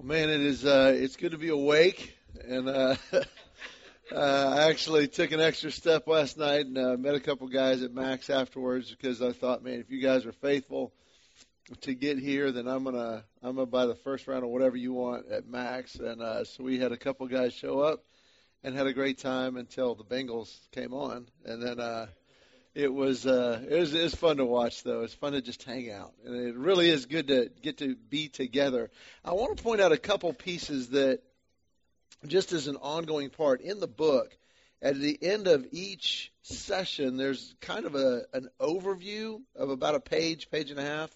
Well, man, it is. Uh, it's good to be awake, and uh, uh, I actually took an extra step last night and uh, met a couple guys at Max afterwards because I thought, man, if you guys are faithful to get here, then I'm gonna I'm gonna buy the first round of whatever you want at Max. And uh, so we had a couple guys show up and had a great time until the Bengals came on, and then. uh it was uh it was it was fun to watch though. It's fun to just hang out. And it really is good to get to be together. I want to point out a couple pieces that just as an ongoing part in the book at the end of each session there's kind of a an overview of about a page, page and a half,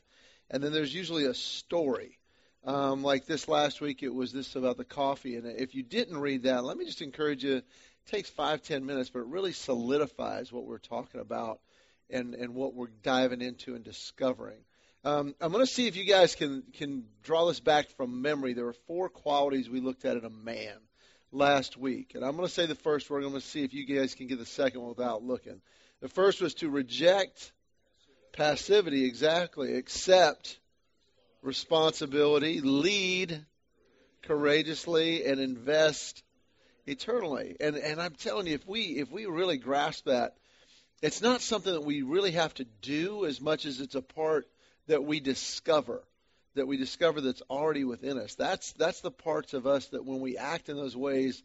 and then there's usually a story. Um, like this last week, it was this about the coffee. And if you didn't read that, let me just encourage you takes five ten minutes, but it really solidifies what we're talking about and and what we're diving into and discovering. Um, I'm going to see if you guys can can draw this back from memory. There were four qualities we looked at in a man last week, and I'm going to say the first. We're going to see if you guys can get the second one without looking. The first was to reject passivity, exactly, accept responsibility, lead courageously, and invest eternally. And and I'm telling you, if we if we really grasp that, it's not something that we really have to do as much as it's a part that we discover, that we discover that's already within us. That's that's the parts of us that when we act in those ways,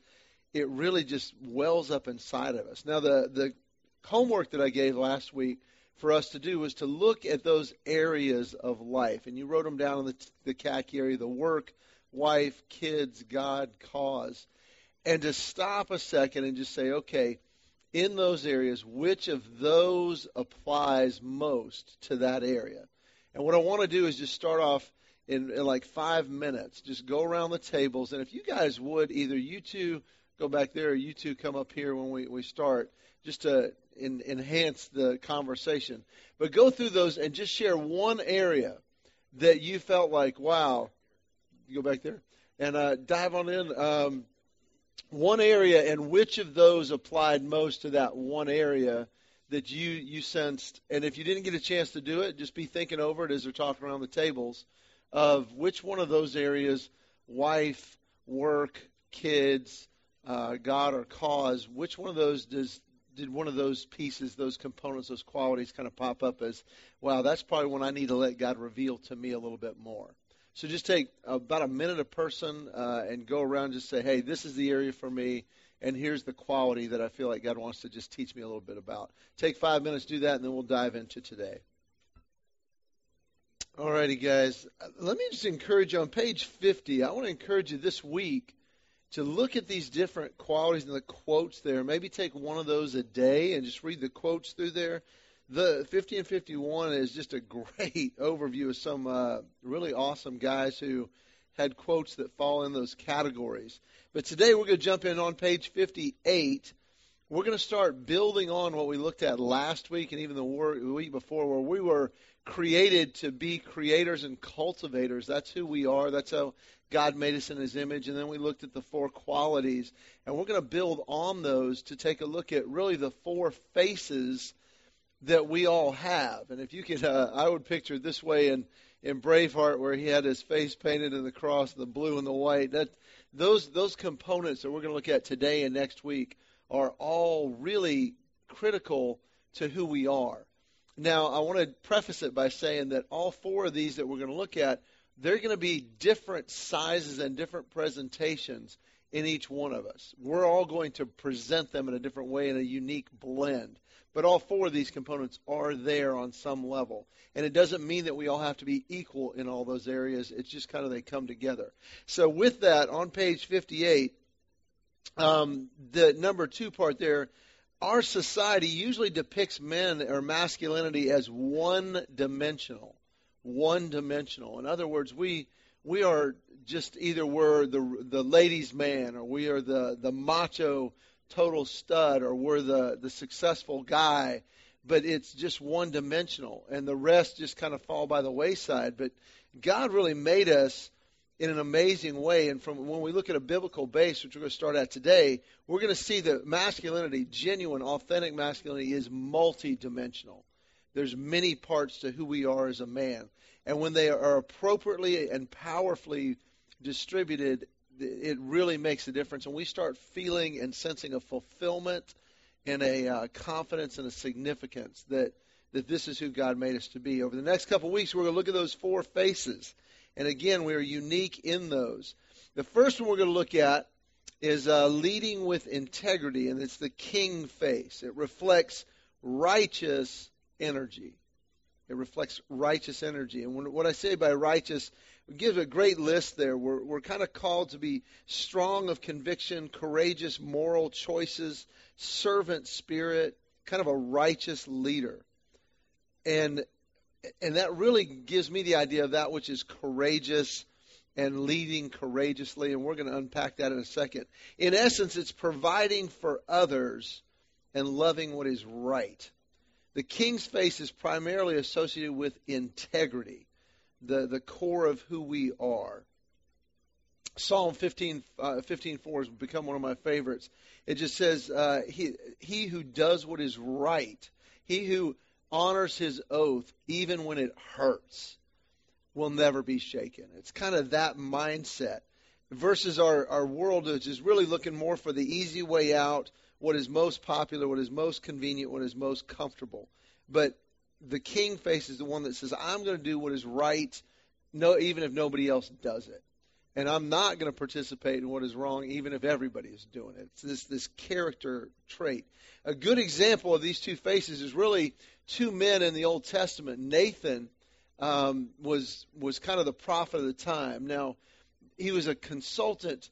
it really just wells up inside of us. Now the the homework that I gave last week for us to do was to look at those areas of life, and you wrote them down in the the CAC area: the work, wife, kids, God, cause and to stop a second and just say, okay, in those areas, which of those applies most to that area? And what I want to do is just start off in, in like five minutes. Just go around the tables, and if you guys would, either you two go back there or you two come up here when we, we start, just to in, enhance the conversation. But go through those and just share one area that you felt like, wow, you go back there and uh, dive on in. Um, one area and which of those applied most to that one area that you you sensed? And if you didn't get a chance to do it just be thinking over it as they're talking around the tables of which one of those areas wife work kids uh, god or cause which one of those does did one of those pieces those components those qualities kind of pop up as wow that's probably one i need to let god reveal to me a little bit more so just take about a minute a person uh, and go around and just say, hey, this is the area for me, and here's the quality that I feel like God wants to just teach me a little bit about. Take five minutes, do that, and then we'll dive into today. All righty, guys. Let me just encourage you on page 50. I want to encourage you this week to look at these different qualities and the quotes there. Maybe take one of those a day and just read the quotes through there the 50 and 51 is just a great overview of some uh, really awesome guys who had quotes that fall in those categories. But today we're going to jump in on page 58. We're going to start building on what we looked at last week and even the week before, where we were created to be creators and cultivators. That's who we are. That's how God made us in His image. And then we looked at the four qualities, and we're going to build on those to take a look at really the four faces that we all have. And if you could, uh, I would picture it this way in in Braveheart, where he had his face painted in the cross, the blue and the white. That those those components that we're going to look at today and next week are all really critical to who we are. Now, I want to preface it by saying that all four of these that we're going to look at, they're going to be different sizes and different presentations in each one of us. We're all going to present them in a different way in a unique blend. But all four of these components are there on some level. And it doesn't mean that we all have to be equal in all those areas. It's just kind of they come together. So with that, on page 58, um, the number two part there, our society usually depicts men or masculinity as one dimensional. One dimensional. In other words, we we are just either we're the the ladies' man or we are the the macho total stud or we're the, the successful guy, but it's just one dimensional and the rest just kind of fall by the wayside. But God really made us in an amazing way. And from when we look at a biblical base, which we're going to start at today, we're going to see that masculinity, genuine, authentic masculinity, is multidimensional. There's many parts to who we are as a man. And when they are appropriately and powerfully distributed, it really makes a difference. And we start feeling and sensing a fulfillment and a uh, confidence and a significance that, that this is who God made us to be. Over the next couple of weeks, we're going to look at those four faces. And again, we are unique in those. The first one we're going to look at is uh, leading with integrity, and it's the king face. It reflects righteous energy. It reflects righteous energy. And when, what I say by righteous, gives a great list there. We're, we're kind of called to be strong of conviction, courageous moral choices, servant spirit, kind of a righteous leader. And and that really gives me the idea of that which is courageous and leading courageously, and we're going to unpack that in a second. In essence, it's providing for others and loving what is right. The king's face is primarily associated with integrity, the, the core of who we are. Psalm 15, uh, 15 4 has become one of my favorites. It just says, uh, he, he who does what is right, he who honors his oath even when it hurts, will never be shaken. It's kind of that mindset versus our, our world, which is really looking more for the easy way out, what is most popular, what is most convenient, what is most comfortable. But the king face is the one that says, I'm going to do what is right, no, even if nobody else does it. And I'm not going to participate in what is wrong, even if everybody is doing it. It's this, this character trait. A good example of these two faces is really two men in the Old Testament. Nathan um, was was kind of the prophet of the time. Now, he was a consultant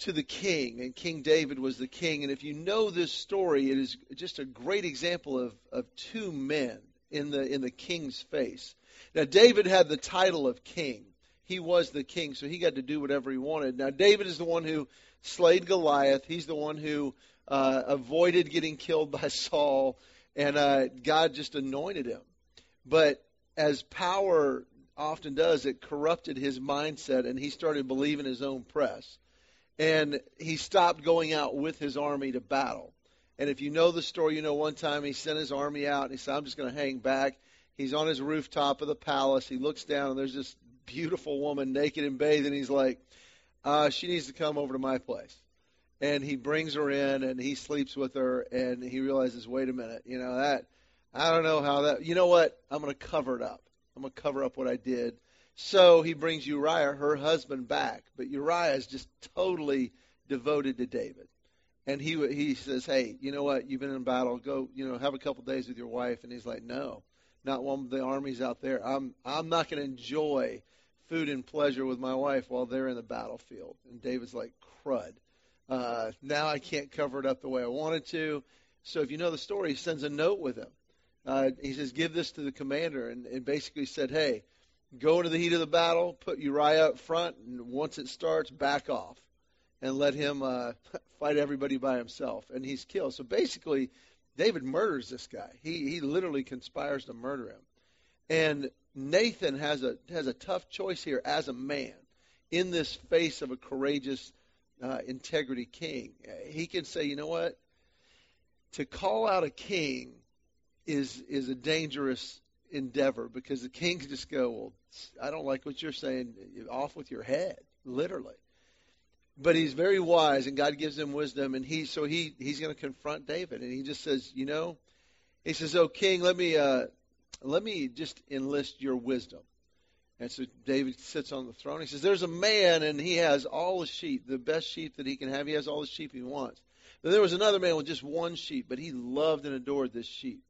to the king, and King David was the king. And if you know this story, it is just a great example of, of two men in the in the king's face. Now, David had the title of king. He was the king, so he got to do whatever he wanted. Now, David is the one who slayed Goliath. He's the one who uh, avoided getting killed by Saul, and uh, God just anointed him. But as power often does, it corrupted his mindset, and he started believing his own press. And he stopped going out with his army to battle. And if you know the story, you know one time he sent his army out, and he said, I'm just going to hang back. He's on his rooftop of the palace. He looks down, and there's this beautiful woman naked and bathed, and he's like, uh, she needs to come over to my place. And he brings her in, and he sleeps with her, and he realizes, wait a minute, you know, that I don't know how that. You know what? I'm going to cover it up. I'm going to cover up what I did. So he brings Uriah, her husband, back. But Uriah is just totally devoted to David. And he he says, "Hey, you know what? You've been in battle. Go, you know, have a couple days with your wife." And he's like, "No, not of the armies out there. I'm I'm not going to enjoy food and pleasure with my wife while they're in the battlefield." And David's like, "Crud! Uh, now I can't cover it up the way I wanted to." So if you know the story, he sends a note with him uh, he says, give this to the commander, and, and basically said, hey, go into the heat of the battle, put Uriah up front, and once it starts, back off, and let him uh, fight everybody by himself. And he's killed. So basically, David murders this guy. He he literally conspires to murder him. And Nathan has a has a tough choice here as a man in this face of a courageous uh, integrity king. He can say, you know what? To call out a king is is a dangerous endeavor because the king can just go, well, I don't like what you're saying. Off with your head, literally. But he's very wise, and God gives him wisdom, and he so he he's going to confront David, and he just says, you know, he says, "Oh King, let me uh, let me just enlist your wisdom." And so David sits on the throne. He says, "There's a man, and he has all the sheep, the best sheep that he can have. He has all the sheep he wants." But there was another man with just one sheep, but he loved and adored this sheep.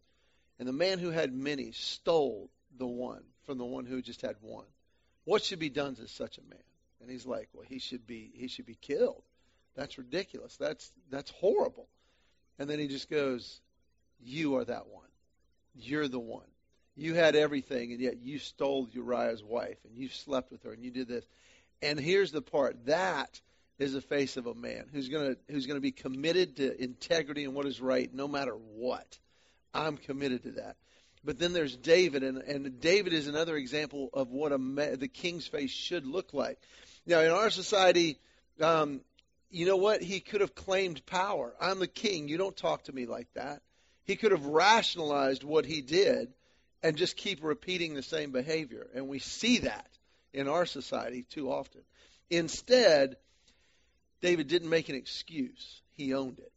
And the man who had many stole the one from the one who just had one. What should be done to such a man? And he's like, well, he should be he should be killed. That's ridiculous. That's that's horrible. And then he just goes, you are that one. You're the one. You had everything, and yet you stole Uriah's wife, and you slept with her, and you did this. And here's the part that is the face of a man who's gonna who's gonna be committed to integrity and what is right, no matter what. I'm committed to that. But then there's David, and, and David is another example of what a the king's face should look like. Now, in our society, um, you know what? He could have claimed power. I'm the king. You don't talk to me like that. He could have rationalized what he did and just keep repeating the same behavior. And we see that in our society too often. Instead, David didn't make an excuse. He owned it.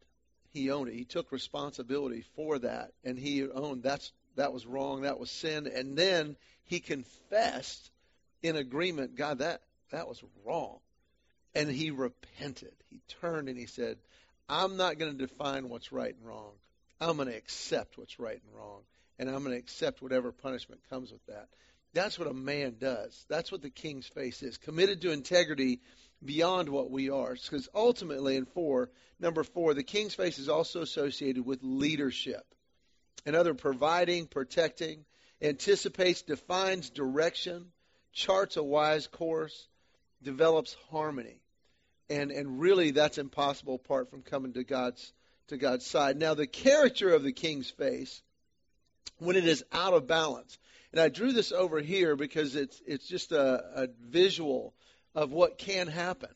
He owned it. He took responsibility for that, and he owned that's that was wrong, that was sin, and then he confessed in agreement, God, that that was wrong. And he repented. He turned and he said, I'm not going to define what's right and wrong. I'm going to accept what's right and wrong, and I'm going to accept whatever punishment comes with that. That's what a man does. That's what the king's face is. Committed to integrity beyond what we are. Because ultimately, in four, number four, the king's face is also associated with leadership. Another, providing, protecting, anticipates, defines direction, charts a wise course, develops harmony. And, and really, that's impossible apart from coming to God's, to God's side. Now, the character of the king's face, when it is out of balance, and I drew this over here because it's, it's just a, a visual of what can happen.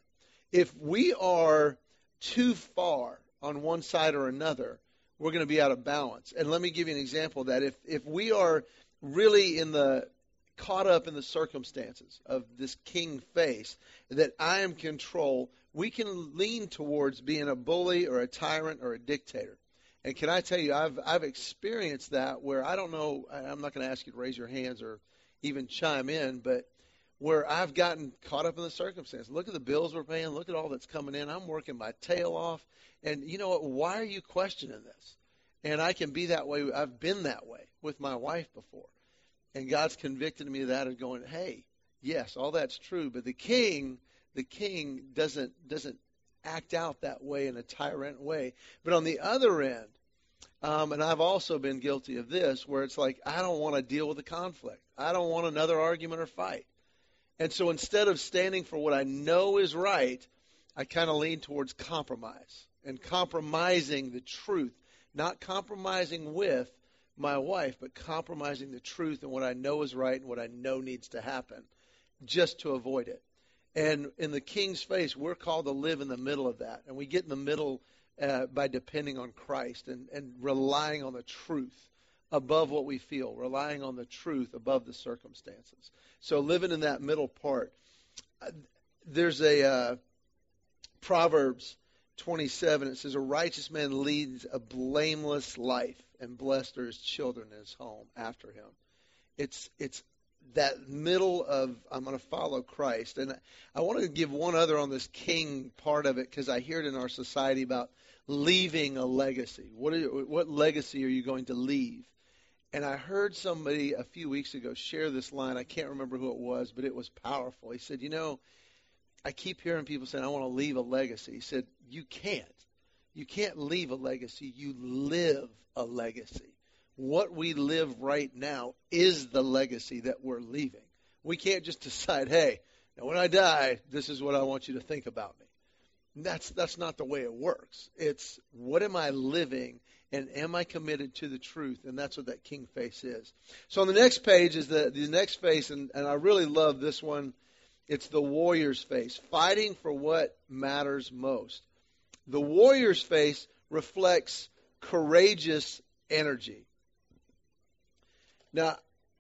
If we are too far on one side or another, we're going to be out of balance. And let me give you an example of that. If if we are really in the caught up in the circumstances of this king face that I am control, we can lean towards being a bully or a tyrant or a dictator. And can I tell you, I've I've experienced that where I don't know. I'm not going to ask you to raise your hands or even chime in, but where I've gotten caught up in the circumstance. Look at the bills we're paying. Look at all that's coming in. I'm working my tail off. And you know what? Why are you questioning this? And I can be that way. I've been that way with my wife before. And God's convicted me of that and going, hey, yes, all that's true. But the king, the king doesn't, doesn't act out that way in a tyrant way. But on the other end, um, and I've also been guilty of this, where it's like, I don't want to deal with the conflict. I don't want another argument or fight. And so instead of standing for what I know is right, I kind of lean towards compromise and compromising the truth, not compromising with my wife, but compromising the truth and what I know is right and what I know needs to happen just to avoid it. And in the king's face, we're called to live in the middle of that. And we get in the middle uh, by depending on Christ and, and relying on the truth above what we feel, relying on the truth above the circumstances. So living in that middle part. Uh, there's a uh, Proverbs 27. It says, "A righteous man leads a blameless life, and blessed are his children in his home after him." It's it's that middle of I'm going to follow Christ, and I want to give one other on this king part of it because I hear it in our society about leaving a legacy. What are, what legacy are you going to leave? And I heard somebody a few weeks ago share this line. I can't remember who it was, but it was powerful. He said, You know, I keep hearing people saying, I want to leave a legacy. He said, You can't. You can't leave a legacy. You live a legacy. What we live right now is the legacy that we're leaving. We can't just decide, hey, now when I die, this is what I want you to think about me. That's that's not the way it works. It's what am I living and am I committed to the truth? And that's what that king face is. So on the next page is the, the next face, and, and I really love this one. It's the warrior's face, fighting for what matters most. The warrior's face reflects courageous energy. Now,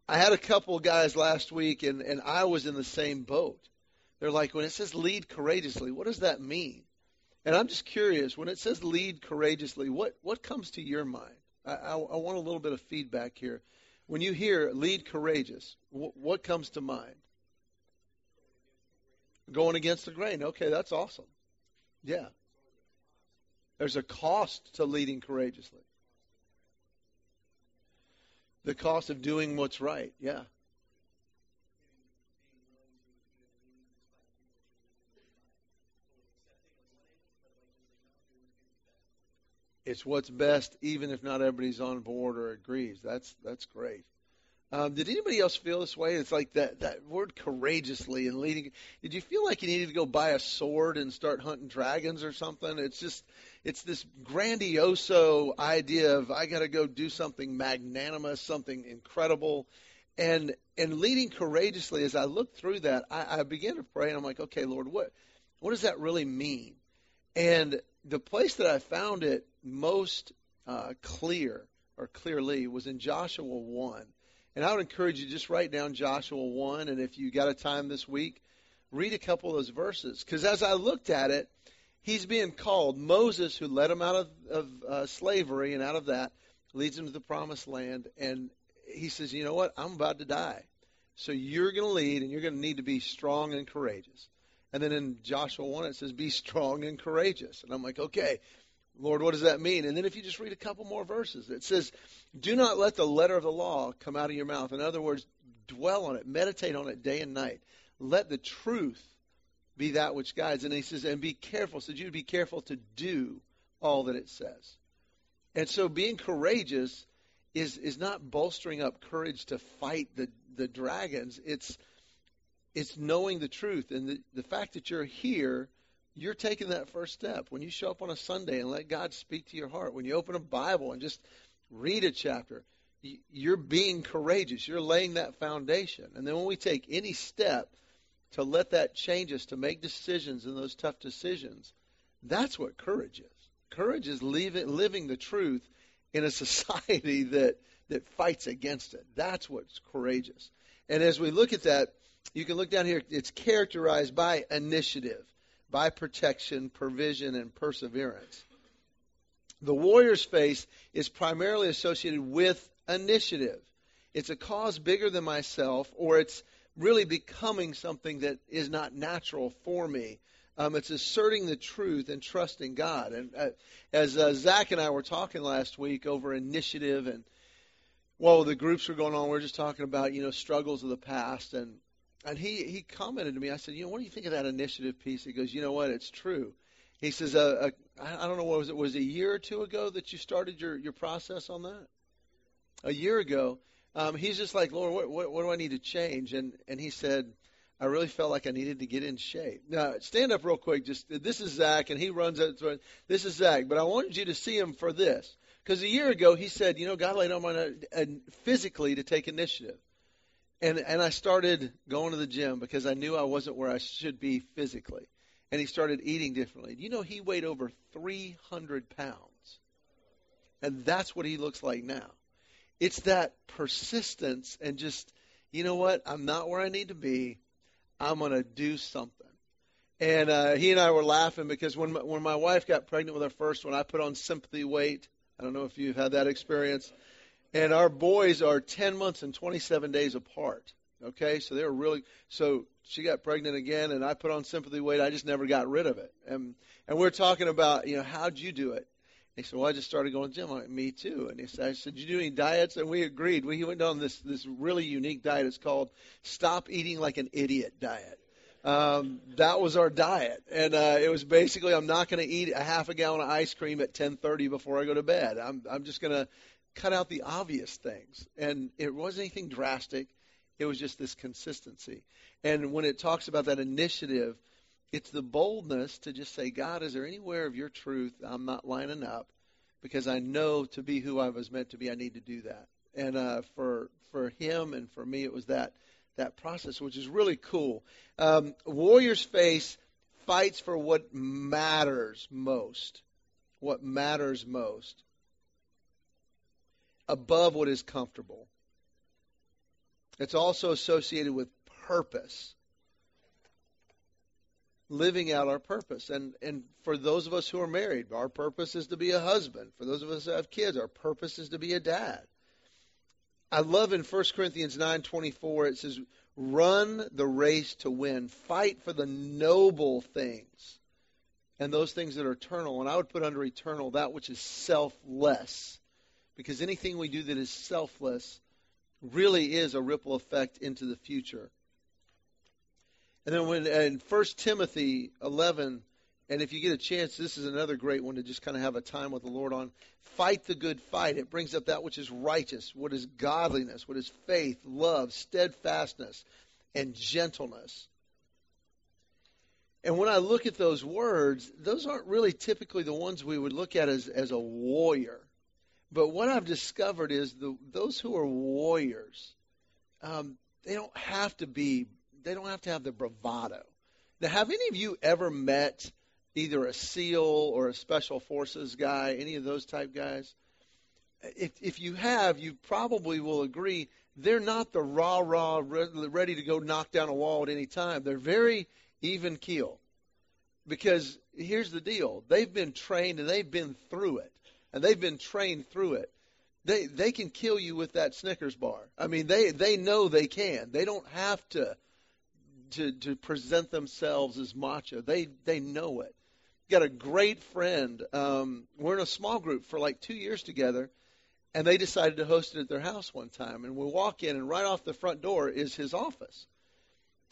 I had a couple guys last week, and, and I was in the same boat. They're like, when it says lead courageously, what does that mean? And I'm just curious, when it says lead courageously, what, what comes to your mind? I, I, I want a little bit of feedback here. When you hear lead courageous, wh- what comes to mind? Going against the grain. Okay, that's awesome. Yeah. There's a cost to leading courageously. The cost of doing what's right. Yeah. it's what's best, even if not everybody's on board or agrees. That's that's great. Um, did anybody else feel this way? It's like that that word courageously and leading. Did you feel like you needed to go buy a sword and start hunting dragons or something? It's just it's this grandioso idea of I got to go do something magnanimous, something incredible, and and leading courageously. As I looked through that, I, I began to pray, and I'm like, okay, Lord, what what does that really mean? And the place that I found it most uh, clear or clearly was in Joshua 1. And I would encourage you just write down Joshua 1, and if you got a time this week, read a couple of those verses. Because as I looked at it, he's being called. Moses, who led him out of, of uh, slavery and out of that, leads him to the promised land. And he says, You know what? I'm about to die. So you're going to lead, and you're going to need to be strong and courageous. And then in Joshua 1, it says, Be strong and courageous. And I'm like, Okay, Lord, what does that mean? And then if you just read a couple more verses, it says, Do not let the letter of the law come out of your mouth. In other words, dwell on it, meditate on it day and night. Let the truth be that which guides. And he says, And be careful. So you be careful to do all that it says. And so being courageous is is not bolstering up courage to fight the, the dragons. It's it's knowing the truth. And the, the fact that you're here, you're taking that first step. When you show up on a Sunday and let God speak to your heart, when you open a Bible and just read a chapter, you're being courageous. You're laying that foundation. And then when we take any step to let that change us, to make decisions in those tough decisions, that's what courage is. Courage is leaving, living the truth in a society that, that fights against it. That's what's courageous. And as we look at that, you can look down here. It's characterized by initiative, by protection, provision, and perseverance. The warrior's face is primarily associated with initiative. It's a cause bigger than myself, or it's really becoming something that is not natural for me. Um, it's asserting the truth and trusting God. And uh, as uh, Zach and I were talking last week over initiative, and while the groups were going on, we are just talking about you know struggles of the past, and and he he commented to me. I said, you know, what do you think of that initiative piece? He goes, you know what, it's true. He says, uh, uh, I don't know what was it was it a year or two ago that you started your your process on that. A year ago, um, he's just like, Lord, what, what what do I need to change? And and he said I really felt like I needed to get in shape. Now, stand up real quick. Just this is Zach, and he runs it. This is Zach, but I wanted you to see him for this because a year ago he said, you know, God laid on my uh, physically to take initiative, and and I started going to the gym because I knew I wasn't where I should be physically, and he started eating differently. You know, he weighed over 300 pounds, and that's what he looks like now. It's that persistence and just, you know what? I'm not where I need to be. I'm going to do something. And uh, he and I were laughing because when my, when my wife got pregnant with our first one, I put on sympathy weight. I don't know if you've had that experience. And our boys are 10 months and 27 days apart. Okay, so they were really so. She got pregnant again, and I put on sympathy weight. I just never got rid of it. And and we're talking about, you know, how'd you do it? he said, "Well, I just started going to gym." Like, "Me too." And he said, "I said, you do any diets?" And we agreed. We went on this this really unique diet. It's called "Stop Eating Like an Idiot" diet. Um, that was our diet, and uh, it was basically I'm not going to eat a half a gallon of ice cream at 10:30 before I go to bed. I'm I'm just going to cut out the obvious things, and it wasn't anything drastic. It was just this consistency. And when it talks about that initiative it's the boldness to just say, God, is there anywhere of your truth I'm not lining up? Because I know to be who I was meant to be, I need to do that. And uh, for for him and for me, it was that that process, which is really cool. Um, Warrior's Face fights for what matters most. What matters most. Above what is comfortable. It's also associated with purpose living out our purpose. And and for those of us who are married, our purpose is to be a husband. For those of us who have kids, our purpose is to be a dad. I love in 1 Corinthians 9:24 it says run the race to win, fight for the noble things and those things that are eternal. And I would put under eternal that which is selfless. Because anything we do that is selfless really is a ripple effect into the future. And then when in 1 Timothy 11, and if you get a chance, this is another great one to just kind of have a time with the Lord on. Fight the good fight. It brings up that which is righteous, what is godliness, what is faith, love, steadfastness, and gentleness. And when I look at those words, those aren't really typically the ones we would look at as, as a warrior. But what I've discovered is the, those who are warriors, um, they don't have to be they don't have to have the bravado. Now, have any of you ever met either a SEAL or a Special Forces guy, any of those type guys? If, if you have, you probably will agree they're not the rah rah ready to go knock down a wall at any time. They're very even keel. Because here's the deal they've been trained and they've been through it, and they've been trained through it. They, they can kill you with that Snickers bar. I mean, they, they know they can. They don't have to, to, to present themselves as macho. They, they know it. Got a great friend. Um, we're in a small group for like two years together, and they decided to host it at their house one time. And we walk in, and right off the front door is his office.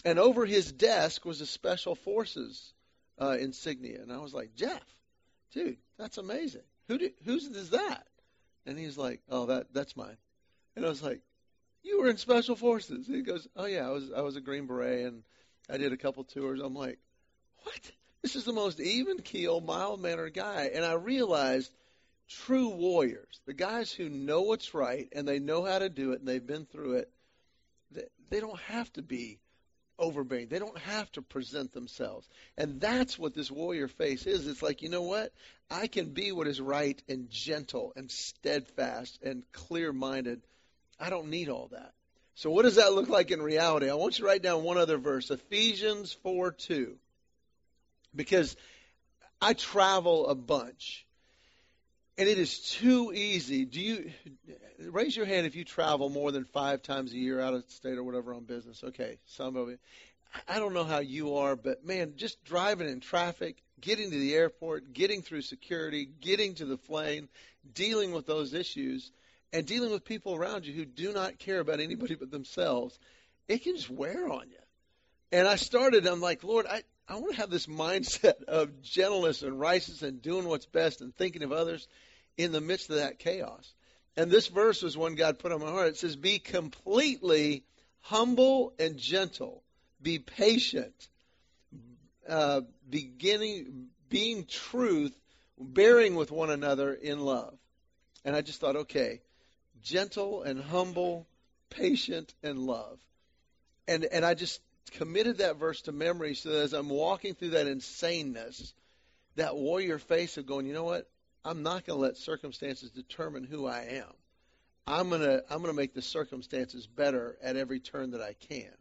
And over his desk was a Special Forces uh, insignia. And I was like, Jeff, dude, that's amazing. Who do, whose is that? And he's like, oh, that that's mine. And I was like, you were in Special Forces. And he goes, oh yeah, I was I was a Green Beret and I did a couple tours. I'm like, what? This is the most even keel, mild mannered guy. And I realized true warriors, the guys who know what's right and they know how to do it and they've been through it, they, they don't have to be overbearing. They don't have to present themselves. And that's what this warrior face is. It's like, you know what? I can be what is right and gentle and steadfast and clear minded. I don't need all that. So, what does that look like in reality? I want you to write down one other verse Ephesians 4 2. Because I travel a bunch. And it is too easy. Do you raise your hand if you travel more than five times a year out of state or whatever on business? Okay, some of you. I don't know how you are, but man, just driving in traffic, getting to the airport, getting through security, getting to the plane, dealing with those issues, and dealing with people around you who do not care about anybody but themselves, it can just wear on you. And I started, I'm like, Lord, I, I want to have this mindset of gentleness and righteousness and doing what's best and thinking of others in the midst of that chaos. And this verse was one God put on my heart. It says, Be completely humble and gentle, be patient, uh, beginning, being truth, bearing with one another in love. And I just thought, okay, gentle and humble, patient and love. And and I just committed that verse to memory so that as I'm walking through that insaneness, that warrior face of going, you know what? I'm not going to let circumstances determine who I am. I'm going to I'm going to make the circumstances better at every turn that I can.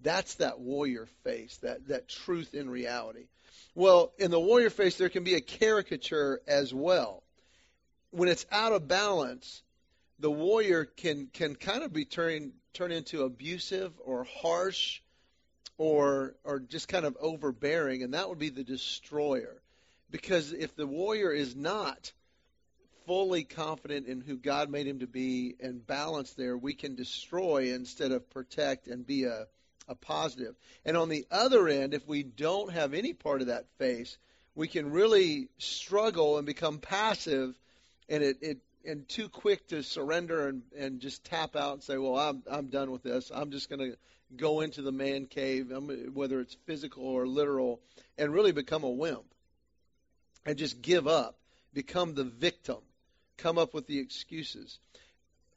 That's that warrior face, that that truth in reality. Well, in the warrior face there can be a caricature as well. When it's out of balance, the warrior can can kind of be turned turn into abusive or harsh or or just kind of overbearing, and that would be the destroyer. Because if the warrior is not fully confident in who God made him to be and balanced there, we can destroy instead of protect and be a, a positive. And on the other end, if we don't have any part of that face, we can really struggle and become passive and it, it and too quick to surrender and, and just tap out and say, Well, I'm I'm done with this. I'm just gonna go into the man cave, um, whether it's physical or literal, and really become a wimp and just give up, become the victim, come up with the excuses.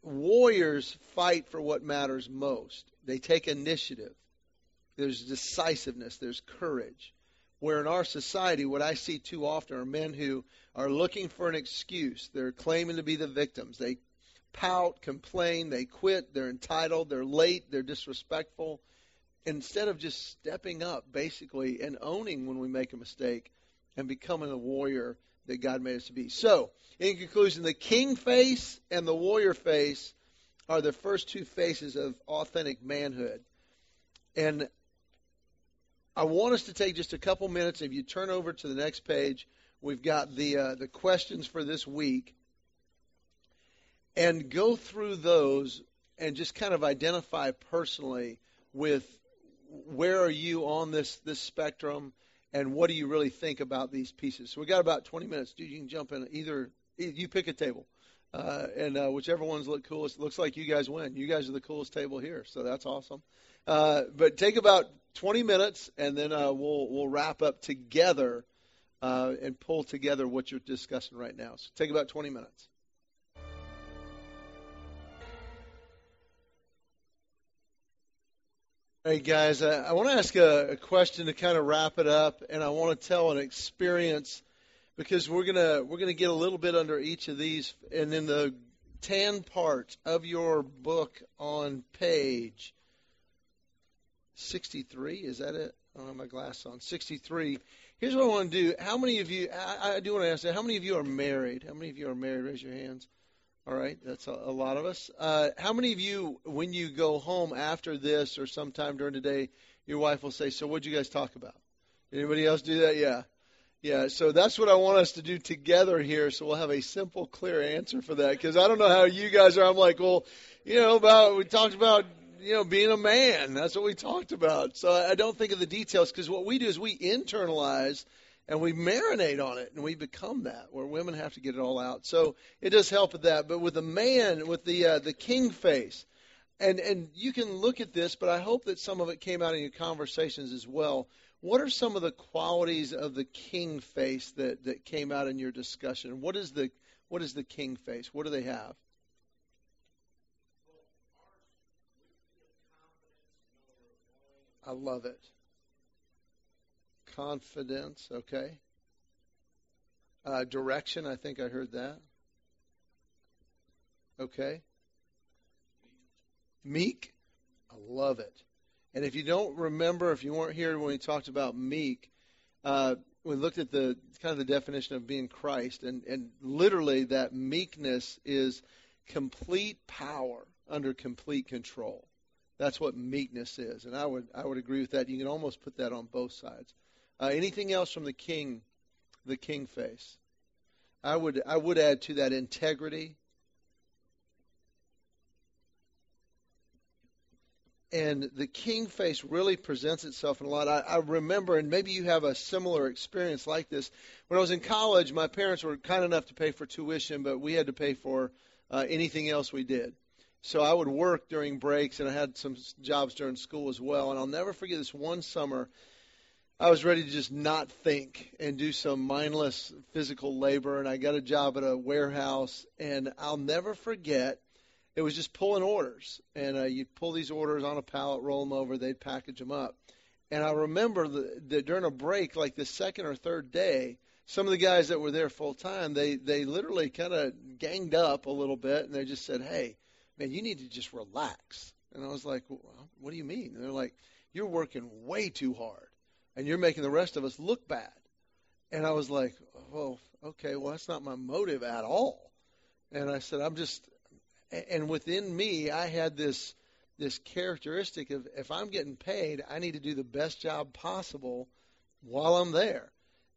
Warriors fight for what matters most. They take initiative. There's decisiveness, there's courage. Where in our society, what I see too often are men who are looking for an excuse. They're claiming to be the victims. They pout, complain, they quit, they're entitled, they're late, they're disrespectful. Instead of just stepping up, basically, and owning when we make a mistake and becoming a warrior that God made us to be. So, in conclusion, the king face and the warrior face are the first two faces of authentic manhood. And I want us to take just a couple minutes. If you turn over to the next page, we've got the uh, the questions for this week and go through those and just kind of identify personally with where are you on this this spectrum and what do you really think about these pieces. So we got about 20 minutes. Dude, you can jump in either you pick a table. Uh, and uh, whichever ones look coolest, looks like you guys win. You guys are the coolest table here, so that's awesome. Uh, but take about 20 minutes, and then uh, we'll we'll wrap up together uh, and pull together what you're discussing right now. So take about 20 minutes. Hey guys, uh, I want to ask a, a, question to kind of wrap it up, and I want to tell an experience because we're gonna we're gonna get a little bit under each of these, and in the tan part of your book on page 63, is that it? I have my glass on. 63. Here's what I want to do. How many of you, I, I do want to ask that, how many of you are married? How many of you are married? Raise your hands. All right, that's a, a lot of us. Uh, how many of you, when you go home after this or sometime during the day, your wife will say, So what'd you guys talk about? Anybody else do that? Yeah. Yeah, so that's what I want us to do together here. So we'll have a simple, clear answer for that. Because I don't know how you guys are. I'm like, well, you know, about we talked about you know being a man. That's what we talked about. So I don't think of the details because what we do is we internalize and we marinate on it and we become that. Where women have to get it all out. So it does help with that. But with a man, with the uh, the king face, and and you can look at this, but I hope that some of it came out in your conversations as well what are some of the qualities of the king face that, that came out in your discussion? What is the what is the king face? What do they have? I love it. Confidence, okay. Uh, direction, I think I heard that. Okay. Meek, I love it. And if you don't remember, if you weren't here when we talked about meek, uh, we looked at the kind of the definition of being Christ, and, and literally that meekness is complete power under complete control. That's what meekness is, and I would I would agree with that. You can almost put that on both sides. Uh, anything else from the king, the king face? I would I would add to that integrity, and the king face really presents itself in a lot. I, I remember, and maybe you have a similar experience like this. When I was in college, my parents were kind enough to pay for tuition, but we had to pay for uh, anything else we did. So I would work during breaks, and I had some jobs during school as well. And I'll never forget this one summer. I was ready to just not think and do some mindless physical labor, and I got a job at a warehouse. And I'll never forget it was just pulling orders, and uh, you'd pull these orders on a pallet, roll them over, they'd package them up. And I remember that during a break, like the second or third day, some of the guys that were there full time, they they literally kind of ganged up a little bit, and they just said, "Hey, man, you need to just relax." And I was like, "What do you mean?" And they're like, "You're working way too hard, and you're making the rest of us look bad." And I was like, "Well, okay, well that's not my motive at all." And I said, "I'm just and within me, I had this this characteristic of if I'm getting paid, I need to do the best job possible while I'm there.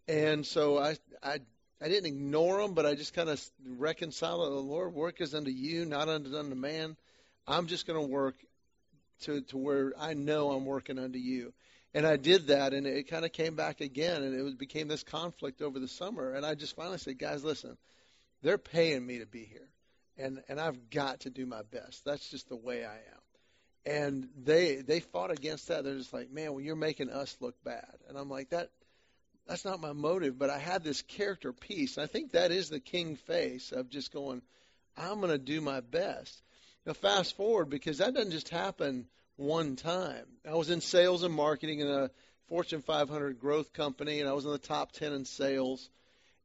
And so I I I didn't ignore them, but I just kind of reconciled. The Lord work is unto you, not unto unto man. I'm just going to work to to where I know I'm working unto you. And I did that, and it kind of came back again, and it was, became this conflict over the summer. And I just finally said, guys, listen, they're paying me to be here and and I've got to do my best. That's just the way I am. And they they fought against that. They're just like, man, well, you're making us look bad. And I'm like, that that's not my motive. But I had this character piece. And I think that is the king face of just going, I'm going to do my best. Now fast forward because that doesn't just happen one time. I was in sales and marketing in a Fortune 500 growth company, and I was in the top 10 in sales.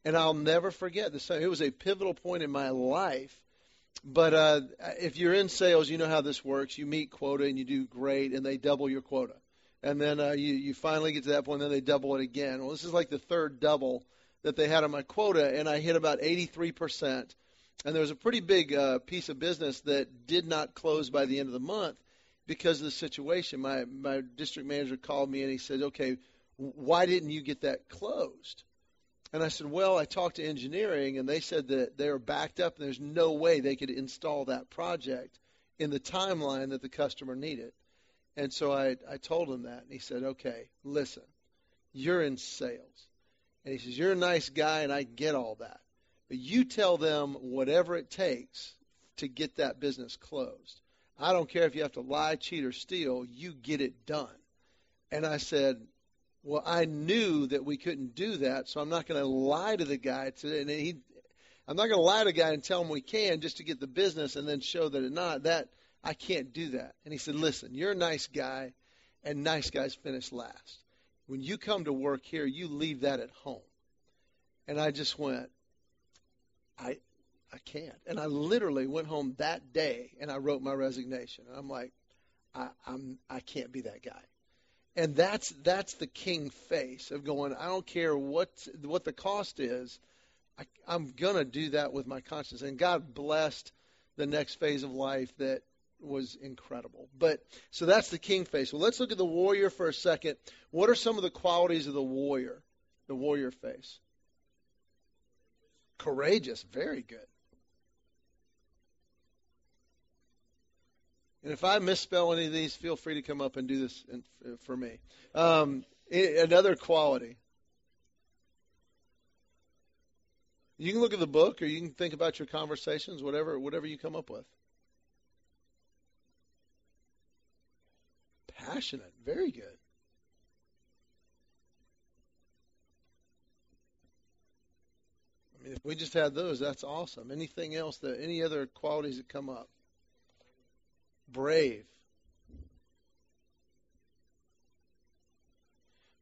And I'll never forget this. It was a pivotal point in my life but uh, if you're in sales, you know how this works. You meet quota and you do great, and they double your quota. And then uh, you, you finally get to that point, and then they double it again. Well, this is like the third double that they had on my quota, and I hit about 83%. And there was a pretty big uh, piece of business that did not close by the end of the month because of the situation. My, my district manager called me and he said, okay, why didn't you get that closed? And I said, well, I talked to engineering, and they said that they were backed up, and there's no way they could install that project in the timeline that the customer needed. And so I, I told him that, and he said, okay, listen, you're in sales. And he says, you're a nice guy, and I get all that. But you tell them whatever it takes to get that business closed. I don't care if you have to lie, cheat, or steal, you get it done. And I said, well, I knew that we couldn't do that, so I'm not going to lie to the guy. To, and he, I'm not going to lie to the guy and tell him we can just to get the business and then show that it's not. That I can't do that. And he said, "Listen, you're a nice guy, and nice guys finish last. When you come to work here, you leave that at home." And I just went, "I, I can't." And I literally went home that day and I wrote my resignation. And I'm like, I, I'm, I can't be that guy. And that's that's the king face of going. I don't care what what the cost is. I, I'm gonna do that with my conscience. And God blessed the next phase of life that was incredible. But so that's the king face. Well, let's look at the warrior for a second. What are some of the qualities of the warrior? The warrior face. Courageous, very good. And if I misspell any of these, feel free to come up and do this for me. Um, another quality. You can look at the book, or you can think about your conversations, whatever whatever you come up with. Passionate, very good. I mean, if we just had those, that's awesome. Anything else that any other qualities that come up? Brave.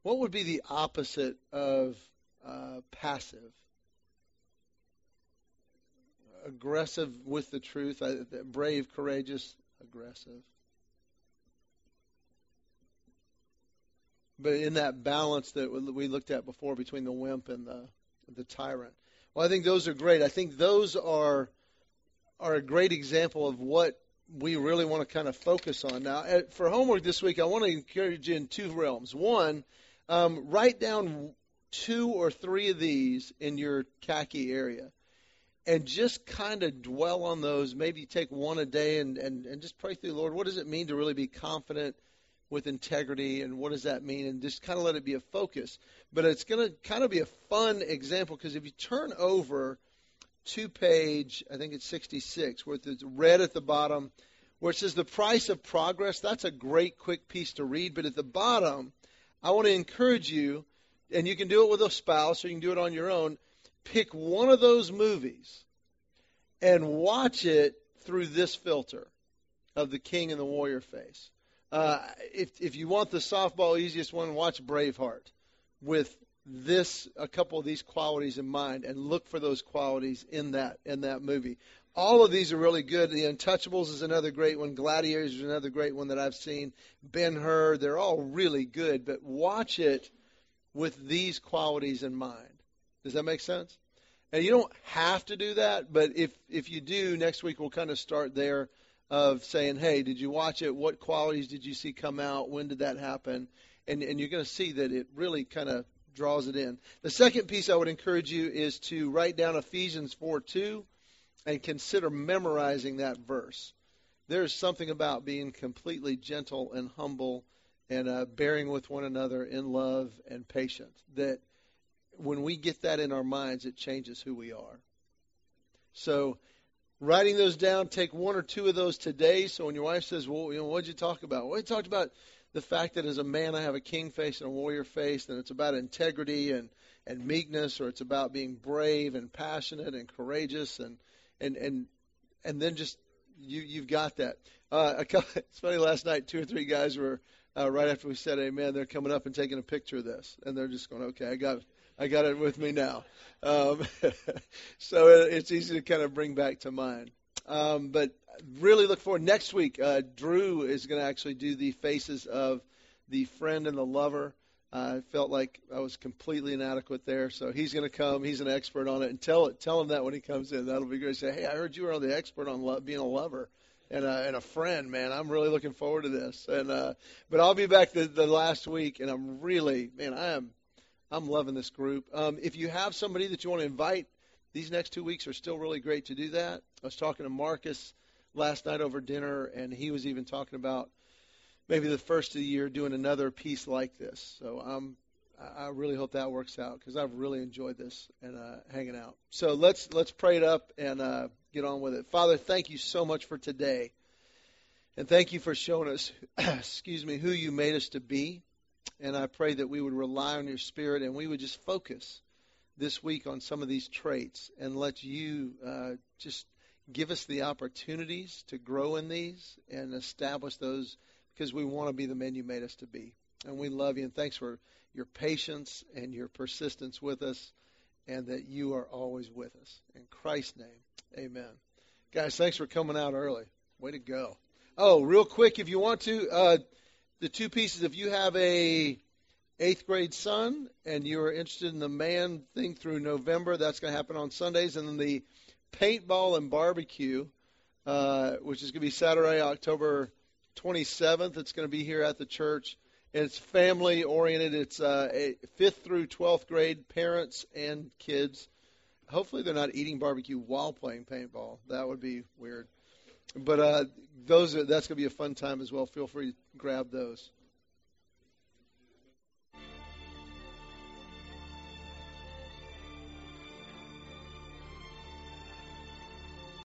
What would be the opposite of uh, passive? Aggressive with the truth, I, brave, courageous, aggressive. But in that balance that we looked at before between the wimp and the the tyrant. Well, I think those are great. I think those are are a great example of what we really want to kind of focus on. Now, uh, for homework this week, I want to encourage you in two realms. One, um, write down two or three of these in your khaki area and just kind of dwell on those. Maybe take one a day and, and, and just pray through, the Lord, what does it mean to really be confident with integrity and what does that mean? And just kind of let it be a focus. But it's going to kind of be a fun example because if you turn over two page, I think it's 66, where it's red at the bottom, where it says the price of progress. That's a great quick piece to read. But at the bottom, I want to encourage you, and you can do it with a spouse or you can do it on your own. Pick one of those movies and watch it through this filter of the king and the warrior face. Uh, if if you want the softball easiest one, watch Braveheart with this a couple of these qualities in mind and look for those qualities in that in that movie. All of these are really good. The Untouchables is another great one. Gladiators is another great one that I've seen. Ben Hur, they're all really good, but watch it with these qualities in mind. Does that make sense? And you don't have to do that, but if if you do, next week we'll kind of start there of saying, "Hey, did you watch it? What qualities did you see come out? When did that happen?" And and you're going to see that it really kind of draws it in. The second piece I would encourage you is to write down Ephesians 4:2 and consider memorizing that verse. There's something about being completely gentle and humble and uh, bearing with one another in love and patience that when we get that in our minds, it changes who we are. So, writing those down, take one or two of those today. So when your wife says, "Well, you know, what'd you talk about?" Well, we talked about the fact that as a man I have a king face and a warrior face, and it's about integrity and and meekness, or it's about being brave and passionate and courageous, and and and and then just you you've got that. Uh, a couple, it's funny. Last night, two or three guys were uh, right after we said Amen. They're coming up and taking a picture of this, and they're just going, "Okay, I got." I got it with me now. Um, so it's easy to kind of bring back to mind. Um, but really look forward. Next week, uh, Drew is going to actually do the faces of the friend and the lover. Uh, I felt like I was completely inadequate there, so he's going to come. He's an expert on it, and tell it, tell him that when he comes in. That'll be great. Say, hey, I heard you were the expert on lo- being a lover and a, and a friend. Man, I'm really looking forward to this. And uh, but I'll be back the, the last week, and I'm really, man, I am, I'm loving this group. Um, if you have somebody that you want to invite, these next two weeks are still really great to do that. I was talking to Marcus last night over dinner, and he was even talking about maybe the first of the year doing another piece like this. So um, I really hope that works out because I've really enjoyed this and uh, hanging out. So let's let's pray it up and uh, get on with it. Father, thank you so much for today, and thank you for showing us, excuse me, who you made us to be. And I pray that we would rely on your Spirit and we would just focus this week on some of these traits and let you uh, just give us the opportunities to grow in these and establish those because we want to be the men you made us to be. And we love you. And thanks for your patience and your persistence with us and that you are always with us. In Christ's name, amen. Guys, thanks for coming out early. Way to go. Oh, real quick, if you want to, uh, the two pieces. If you have a eighth grade son and you are interested in the man thing through November, that's going to happen on Sundays, and then the paintball and barbecue, uh, which is going to be Saturday, October 27th. It's going to be here at the church. It's family oriented. It's uh, fifth through 12th grade parents and kids. Hopefully, they're not eating barbecue while playing paintball. That would be weird. But uh, those are, that's going to be a fun time as well. Feel free to grab those.